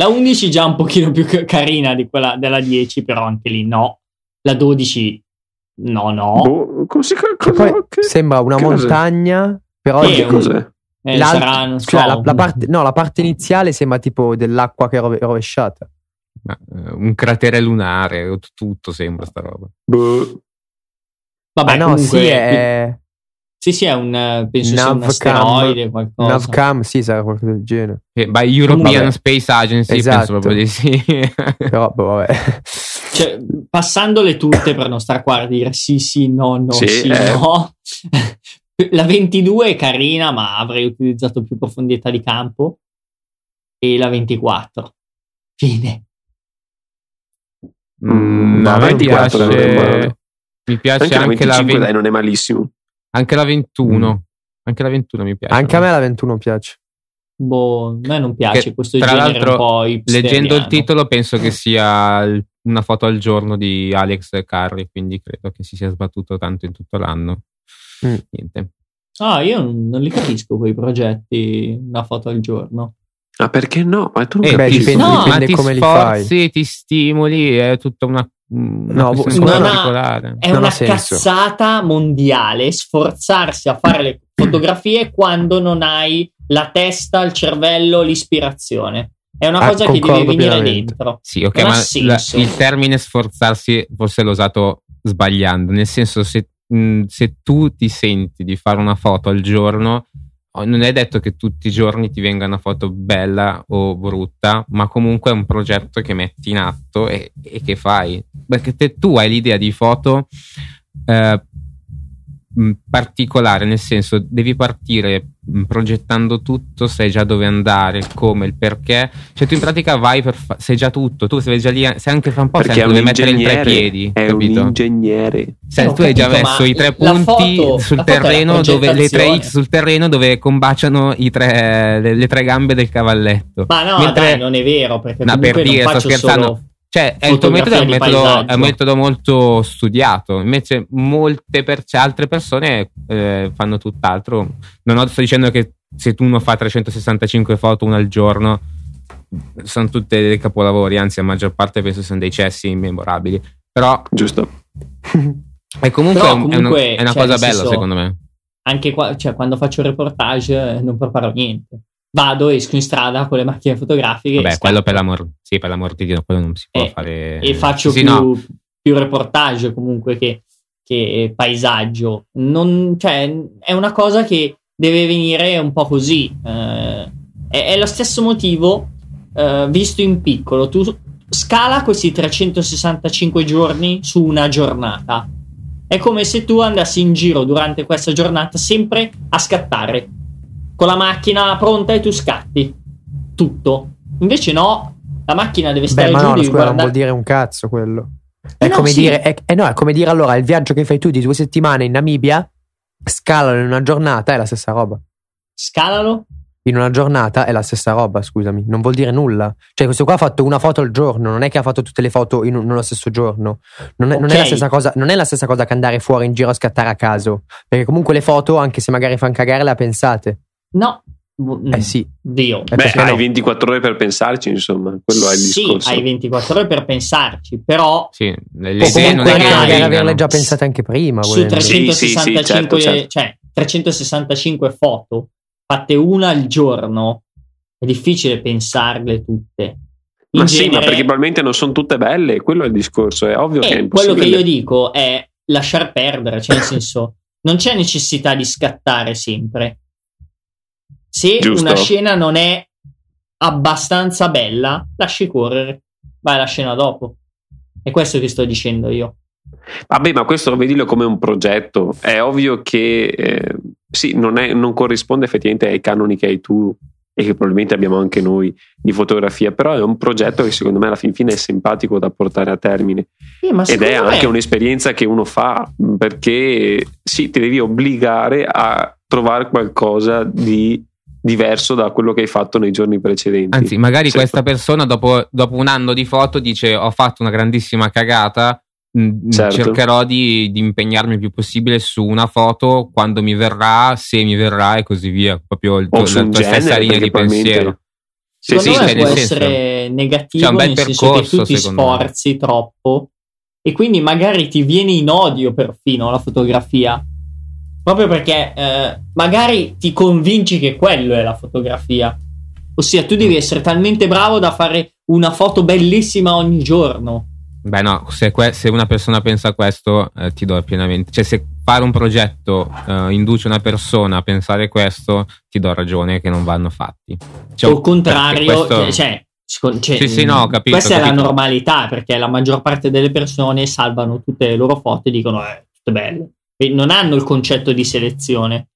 La 11 già un pochino più carina di quella della 10, però anche lì no. La 12 no, no.
Boh, così, cosa,
che, sembra una montagna, cos'è? però
che cos'è?
Eh, sarà, so,
cioè, la, la, parte, no, la parte iniziale sembra tipo dell'acqua che è rovesciata.
Eh, un cratere lunare, tutto sembra sta roba.
Boh.
Vabbè,
ah, no, comunque, sì, è...
Sì, sì, è un, penso sia un asteroide, qualcosa.
Navcam, sì, sarà qualcosa del genere.
Eh, by European vabbè. Space Agency, esatto. penso proprio di sì. *laughs*
Però, boh, vabbè.
Cioè, passandole tutte per non stare qua a dire sì, sì, no, no, sì, sì eh. no. *laughs* La 22 è carina, ma avrei utilizzato più profondità di campo. E la 24. Fine.
Mm, la 24
piace, mi piace anche,
anche
la 25
la 20, dai, non è malissimo.
Anche la 21. Mm. Anche la 21 mi piace.
Anche a me la 21 piace.
Boh, a me non piace che, questo tra genere
l'altro,
un po'
Leggendo il titolo penso che sia una foto al giorno di Alex Carri, quindi credo che si sia sbattuto tanto in tutto l'anno. Mm. Niente.
Ah, io non li capisco quei progetti, una foto al giorno.
Ah, perché no? Ma tu non
eh,
capisci.
Dipende,
no,
dipende
ti
come
sforzi,
li fai.
ti stimoli, è tutta una
No, non ha, è non una cazzata mondiale sforzarsi a fare le fotografie quando non hai la testa, il cervello, l'ispirazione. È una ah, cosa che deve venire pienamente. dentro.
Sì, ok, ma la, il termine sforzarsi forse l'ho usato sbagliando, nel senso se, mh, se tu ti senti di fare una foto al giorno, non è detto che tutti i giorni ti venga una foto bella o brutta, ma comunque è un progetto che metti in atto e, e che fai. Perché te, tu hai l'idea di foto eh, particolare, nel senso devi partire progettando tutto, sai già dove andare, come, il perché. Cioè tu in pratica vai per fa- sai già tutto, tu sei già lì, sai anche fra un po'
Perché
sai dove mettere i tre piedi,
è
capito?
un ingegnere.
Sai, tu capito, hai già messo i tre punti foto, sul terreno dove le tre X sul terreno dove combaciano tre, le, le, tre gambe del cavalletto.
Ma no, Mentre, dai, non è vero, perché
no, per dire, sto scherzando. Solo cioè, il tuo metodo è un metodo, è un metodo, molto studiato, invece molte per, altre persone eh, fanno tutt'altro. Non sto dicendo che se tu uno fa 365 foto una al giorno, sono tutte dei capolavori, anzi la maggior parte penso siano dei cessi immemorabili. Però...
Giusto. *laughs*
E comunque, Però comunque è, una, è una cioè, cosa bella senso, secondo me.
Anche qua, cioè, quando faccio reportage eh, non preparo niente vado, esco in strada con le macchine fotografiche.
Vabbè, quello per l'amor, sì, per l'amor di Dio, quello non si può
e,
fare.
E faccio sì, più, no. più, reportage comunque che, che paesaggio. Non, cioè, è una cosa che deve venire un po' così. Eh, è, è, lo stesso motivo, eh, visto in piccolo. Tu scala questi 365 giorni su una giornata. È come se tu andassi in giro durante questa giornata sempre a scattare con la macchina pronta e tu scatti tutto. Invece no, la macchina deve stare
Beh, ma
giù.
No, scusa, guardare... non vuol dire un cazzo quello. È, no, come sì. dire, è, è, no, è come dire allora il viaggio che fai tu di due settimane in Namibia, scalalo in una giornata, è la stessa roba.
Scalalo?
In una giornata è la stessa roba, scusami, non vuol dire nulla. Cioè, questo qua ha fatto una foto al giorno, non è che ha fatto tutte le foto in, nello stesso giorno. Non è, okay. non, è la stessa cosa, non è la stessa cosa che andare fuori in giro a scattare a caso. Perché comunque le foto, anche se magari fanno cagare, le ha pensate.
No.
Eh sì.
Dio.
Eh, Beh, hai no. 24 ore per pensarci, insomma, quello è il
sì,
discorso.
hai 24 ore per pensarci, però
sì, le idee non
è che magari averle già pensate anche prima.
Su 365, sì, sì, certo, certo. Cioè, 365 foto fatte una al giorno, è difficile pensarle tutte.
In ma genere, sì, ma perché probabilmente non sono tutte belle, quello è il discorso, è ovvio
eh,
che è
Quello che io dico è lasciar perdere, cioè nel senso, non c'è necessità di scattare sempre se Giusto. una scena non è abbastanza bella, lasci correre, vai alla scena dopo. È questo che sto dicendo io.
Vabbè, ma questo vedilo come un progetto. È ovvio che eh, sì, non, è, non, corrisponde effettivamente ai canoni che hai tu e che probabilmente abbiamo anche noi di fotografia, però è un progetto che secondo me alla fin fine è simpatico da portare a termine.
Sì,
Ed è anche un'esperienza che uno fa perché sì, ti devi obbligare a trovare qualcosa di diverso da quello che hai fatto nei giorni precedenti.
Anzi, magari Se questa persona dopo, dopo, un anno di foto dice ho fatto una grandissima cagata, mh, mm, certo. cercherò di, di, impegnarmi il più possibile su una foto quando mi verrà, se mi verrà e così via, proprio il,
o la tua stessa linea di pensiero.
Secondo sì, me sì, può essere negativo cioè, nel senso che tu ti sforzi me. troppo e quindi magari ti viene in odio perfino la fotografia Proprio perché eh, magari ti convinci che quello è la fotografia. Ossia, tu devi essere talmente bravo da fare una foto bellissima ogni giorno.
Beh, no, se, que- se una persona pensa questo, eh, ti do pienamente. Cioè, se fare un progetto eh, induce una persona a pensare questo, ti do ragione che non vanno fatti.
Cioè, Al contrario, questo... cioè, cioè,
sì, sì, no, capito,
questa
capito.
è la normalità perché la maggior parte delle persone salvano tutte le loro foto e dicono eh, tutte belle non hanno il concetto di selezione,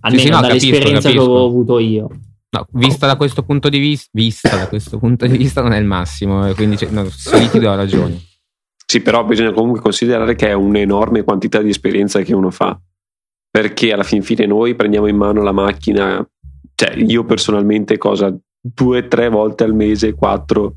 almeno sì, sì, no, dall'esperienza capisco, capisco. che ho avuto io.
No, vista da questo punto di vista, vista da questo punto di vista non è il massimo, eh, quindi no, sì, ti do ragione.
Sì, però bisogna comunque considerare che è un'enorme quantità di esperienza che uno fa, perché alla fin fine noi prendiamo in mano la macchina, cioè io personalmente cosa due, tre volte al mese, quattro,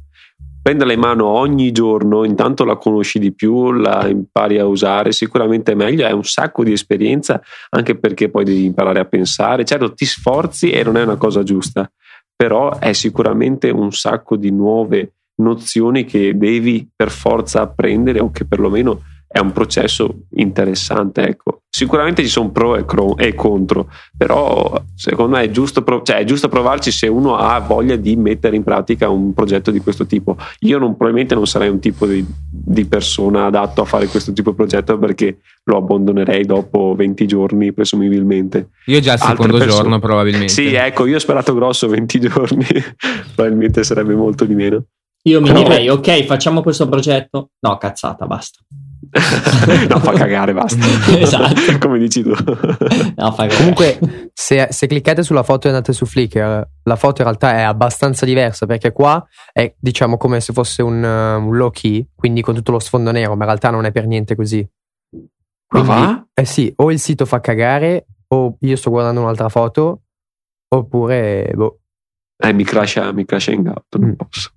prenderla in mano ogni giorno, intanto la conosci di più, la impari a usare, sicuramente è meglio, è un sacco di esperienza, anche perché poi devi imparare a pensare, certo ti sforzi e non è una cosa giusta, però è sicuramente un sacco di nuove nozioni che devi per forza apprendere o che perlomeno è un processo interessante, ecco, sicuramente ci sono pro e, cro- e, contro, però secondo me è giusto, prov- cioè è giusto, provarci se uno ha voglia di mettere in pratica un progetto di questo tipo. Io non, probabilmente non sarei un tipo di, di, persona adatto a fare questo tipo di progetto perché lo abbandonerei dopo 20 giorni presumibilmente.
Io già il secondo persone- giorno probabilmente.
Sì, ecco, io ho sperato grosso 20 giorni, *laughs* probabilmente sarebbe molto di meno.
Io mi no. direi, ok, facciamo questo progetto. No, cazzata, basta. *laughs*
no, fa cagare, basta. *laughs* esatto. *laughs* Come dici tu.
No, Comunque, se, se, cliccate sulla foto e andate su Flickr, la foto in realtà è abbastanza diversa perché qua è diciamo come se fosse un, un low key, quindi con tutto lo sfondo nero, ma in realtà non è per niente così.
Quindi, ma va?
Eh sì, o il sito fa cagare, o io sto guardando un'altra foto, oppure boh.
Eh, mi crasha, mi crasha in gatto, non mm. posso.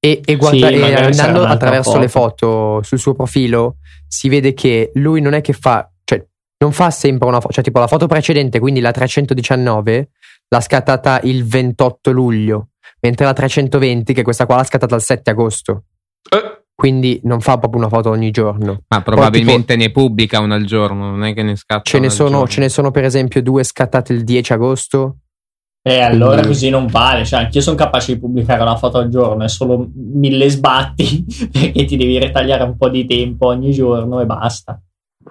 E, e, guarda, sì, e andando attraverso foto. le foto sul suo profilo si vede che lui non è che fa, cioè non fa sempre una foto, cioè tipo la foto precedente, quindi la 319, l'ha scattata il 28 luglio, mentre la 320, che questa qua l'ha scattata il 7 agosto. Eh. Quindi non fa proprio una foto ogni giorno.
Ma probabilmente Poi, tipo, ne pubblica una al giorno, non è che ne scatta.
Ce ne, sono, ce ne sono per esempio due scattate il 10 agosto
e allora Quindi... così non vale, cioè anch'io sono capace di pubblicare una foto al giorno, è solo mille sbatti *laughs* perché ti devi ritagliare un po' di tempo ogni giorno e basta.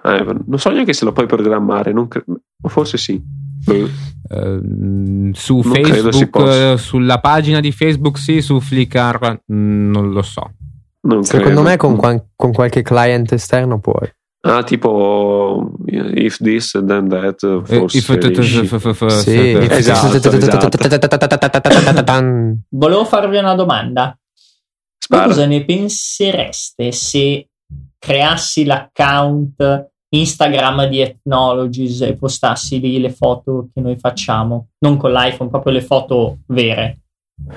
Eh, non so neanche se lo puoi programmare, cre- forse sì.
Uh, su non Facebook, sulla pagina di Facebook sì, su Flickr mm, non lo so.
Non Secondo credo. me con, con, qualche client esterno puoi.
Ah, tipo if this then that, forse
sì, esatto,
Volevo farvi una domanda. Cosa ne pensereste se creassi l'account Instagram di Ethnologies e postassi lì le foto che noi facciamo? Non con l'iPhone, proprio le foto vere.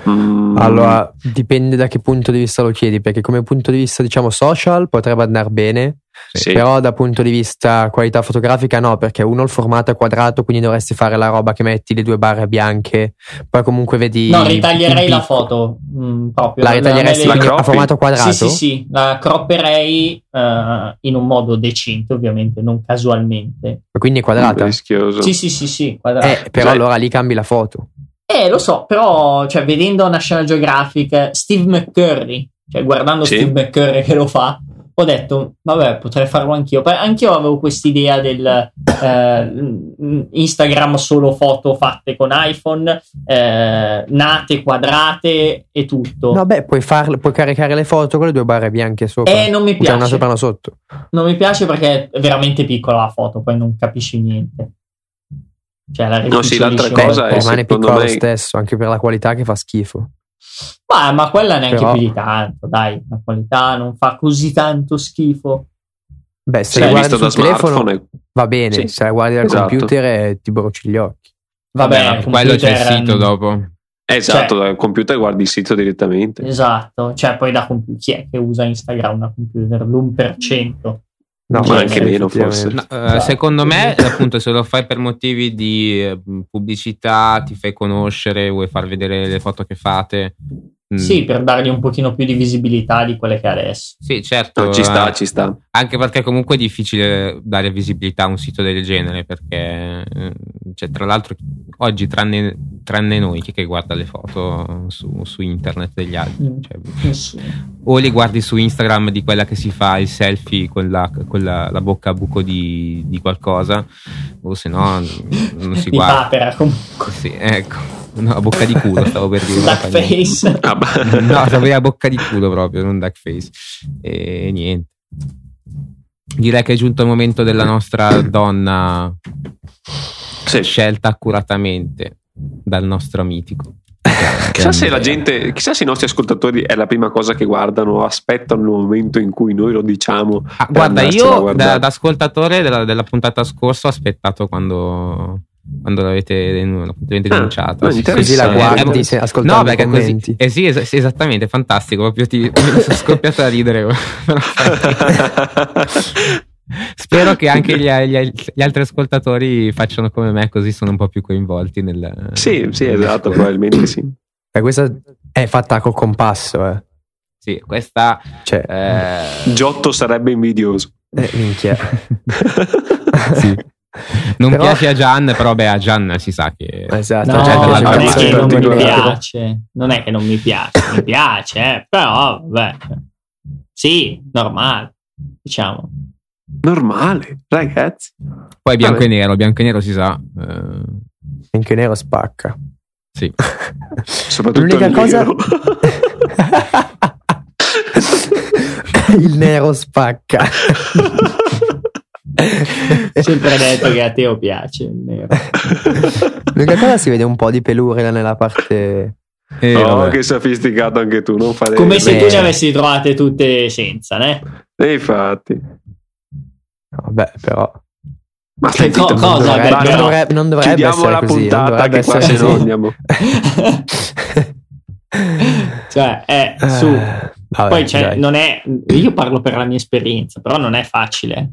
Mm. Allora, dipende da che punto di vista lo chiedi, perché come punto di vista, diciamo, social potrebbe andare bene, sì. però da punto di vista qualità fotografica no, perché uno il formato è quadrato, quindi dovresti fare la roba che metti le due barre bianche, poi comunque vedi...
No, ritaglierei la foto, mh, mm, proprio.
La ritaglieresti la a formato quadrato?
Sì, sì, sì, la cropperei uh, in un modo decente, ovviamente, non casualmente.
Quindi è quadrata?
Rischioso.
Sì, sì, sì, sì,
quadrata. Eh, però cioè... allora lì cambi la foto.
Eh, lo so, però, cioè, vedendo National Geographic, Steve McCurry, cioè, guardando sì. Steve McCurry che lo fa, ho detto, vabbè, potrei farlo anch'io. Anch'io avevo quest'idea del eh, Instagram solo foto fatte con iPhone, eh, nate, quadrate e tutto.
Vabbè, puoi, farle, puoi caricare le foto con le due barre bianche sopra.
Eh, non mi piace. Cioè
una sopra e una sotto.
Non mi piace perché è veramente piccola la foto, poi non capisci niente. Cioè, la
no, sì, l'altra cosa è
rimane piccolo me... lo stesso, anche per la qualità che fa schifo.
Ma, ma quella neanche Però... più di tanto, dai, la qualità non fa così tanto schifo.
Beh, se cioè, la guardi sul telefono è... va bene, sì. se la guardi dal esatto. computer eh, ti bruci gli occhi.
Vabbè, Vabbè quello c'è il sito dopo.
Esatto, cioè, dal computer guardi il sito direttamente.
Esatto, cioè poi da computer, chi è che usa Instagram da computer? L'1%.
No, ma anche meno forse.
No, uh, secondo me, appunto, se lo fai per motivi di eh, pubblicità, ti fai conoscere, vuoi far vedere le foto che fate,
Mm. Sì, per dargli un pochino più di visibilità di quelle che ha adesso.
Sì, certo.
No, ci sta, eh, ci sta.
Anche perché comunque è difficile dare visibilità a un sito del genere, perché eh, cioè, tra l'altro oggi tranne, tranne noi chi che guarda le foto su, su internet degli altri. Mm. Cioè, o li guardi su Instagram di quella che si fa il selfie con la, con la, la bocca a buco di, di, qualcosa, o se no non si guarda.
Di papera comunque.
Sì, ecco. No, a bocca di culo stavo per dire.
Duck face.
Ah, no, sapevi a bocca di culo proprio, non duck face. E niente. Direi che è giunto il momento della nostra donna sì. scelta accuratamente dal nostro mitico.
Chissà se la gente, chissà se i nostri ascoltatori è la prima cosa che guardano, aspettano il momento in cui noi lo diciamo.
Ah, guarda, io da, da ascoltatore della, della, puntata scorsa ho aspettato quando quando l'avete denunciato.
Ah, sì, così la guardi eh, ascoltando no, perché così,
eh sì, es- esattamente, fantastico. Proprio ti, *laughs* sono scoppiato a ridere. *laughs* *laughs* Spero che anche gli, *laughs* gli, gli, altri ascoltatori facciano come me, così sono un po' più coinvolti nel.
Sì, sì, esatto, probabilmente sì.
E questa è fatta col compasso, eh.
Sì, questa.
Cioè,
eh... Giotto sarebbe invidioso.
Eh, minchia. *laughs*
sì. Non però... piace a Gian, però beh, a Gian si sa che
esatto, no, non è che non mi piace, non è che non mi piace, mi piace, eh, però vabbè. Sì, normale, diciamo.
Normale, ragazzi.
Poi bianco vabbè. e nero, bianco e nero si sa. Eh...
Bianco e nero spacca.
Sì. *laughs*
Soprattutto L'unica il cosa... *laughs*
il nero spacca. *laughs*
sempre detto che a Teo piace il nero.
L'unica cosa si vede un po' di pelure nella parte.
Eh, oh, vabbè. che sofisticato anche tu, non fare
Come se tu ne avessi trovate tutte senza, né?
E infatti.
Vabbè, però.
Ma stai co-
cosa? Non dovrebbe, non dovrebbe, non dovrebbe Chiudiamo
la
così,
puntata che qua se no andiamo. *laughs*
cioè, è su. Vabbè, Poi cioè, non è. Io parlo per la mia esperienza, però non è facile.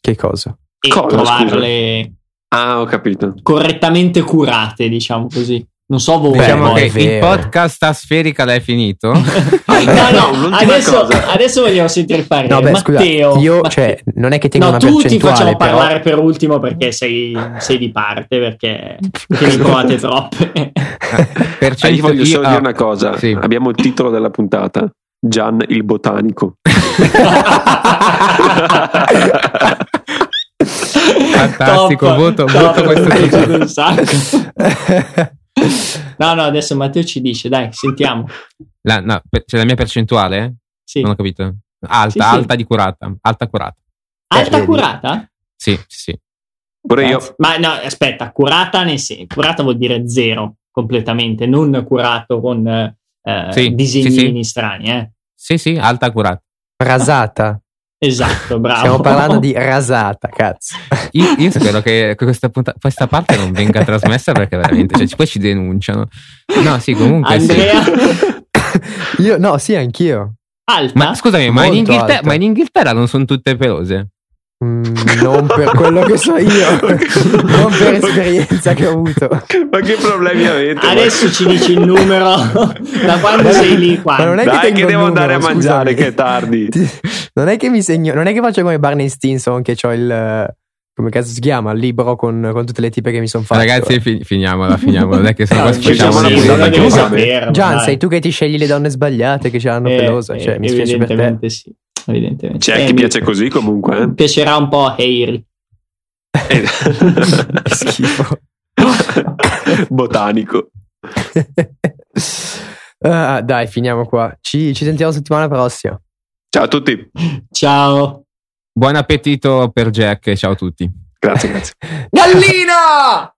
Che cosa?
E cosa, trovarle.
Scusa. Ah, ho capito.
Correttamente curate, diciamo così. Non so voi.
Diciamo che il podcast a Sferica l'hai finito. *laughs*
no, no, adesso, adesso, vogliamo sentire il parere. No, beh, Matteo,
scusa, io,
Matteo.
cioè, non è che tengo no, una
tu
ti
facciamo però... parlare per ultimo perché sei, sei di parte, perché, ne provate *laughs* troppe. *laughs*
Perciò io voglio solo dire una cosa. Sì. Abbiamo il titolo della puntata. Gian il botanico.
Fantastico, top, voto, top, voto questo
titolo. No, no, adesso Matteo ci dice, dai, sentiamo.
La, no, c'è la mia percentuale?
Sì.
Non ho capito. Alta, sì, alta sì. di curata. Alta curata.
Alta eh, curata?
Sì, sì.
Pure io.
Ma no, aspetta, curata nel senso, curata vuol dire zero completamente, non curato con eh, sì, disegnini strani, eh.
Sì, sì, alta curata.
Rasata.
Esatto, bravo.
Stiamo parlando di rasata, cazzo.
Io, io spero che questa, punta, questa, parte non venga trasmessa perché veramente, cioè, poi ci denunciano. No, sì, comunque
Andrea?
Sì. Io, no, sì, anch'io.
Alta?
Ma scusami, ma in, ma in, Inghilterra, non sono tutte pelose?
Mm, non per quello che so io, *laughs* non per esperienza che ho avuto.
Ma che problemi avete?
Adesso ma? ci dici il numero da quando sei lì. Quando?
Ma non è Dai, che, che devo numero, andare a mangiare, scusami. che è tardi.
Non è che mi segno, non è che faccio come Barney Stinson che ho il come cazzo si chiama? Il libro con, con, tutte le tipe che mi sono fatte.
Ragazzi, fi- finiamola, finiamola. Non è che se no
facciamo
una puntata che Gian, sei tu che ti scegli le donne sbagliate che ce l'hanno eh, pelosa. Cioè, eh, mi spiace per te.
Sì evidentemente.
C'è chi piace così comunque. Eh?
Piacerà un po' a Harry.
Eh. *laughs* Schifo. *laughs* Botanico.
uh, *laughs* dai, finiamo qua. Ci, ci sentiamo settimana prossima.
Ciao a tutti.
Ciao.
Buon appetito per Jack e ciao a tutti.
Grazie, grazie.
Gallina!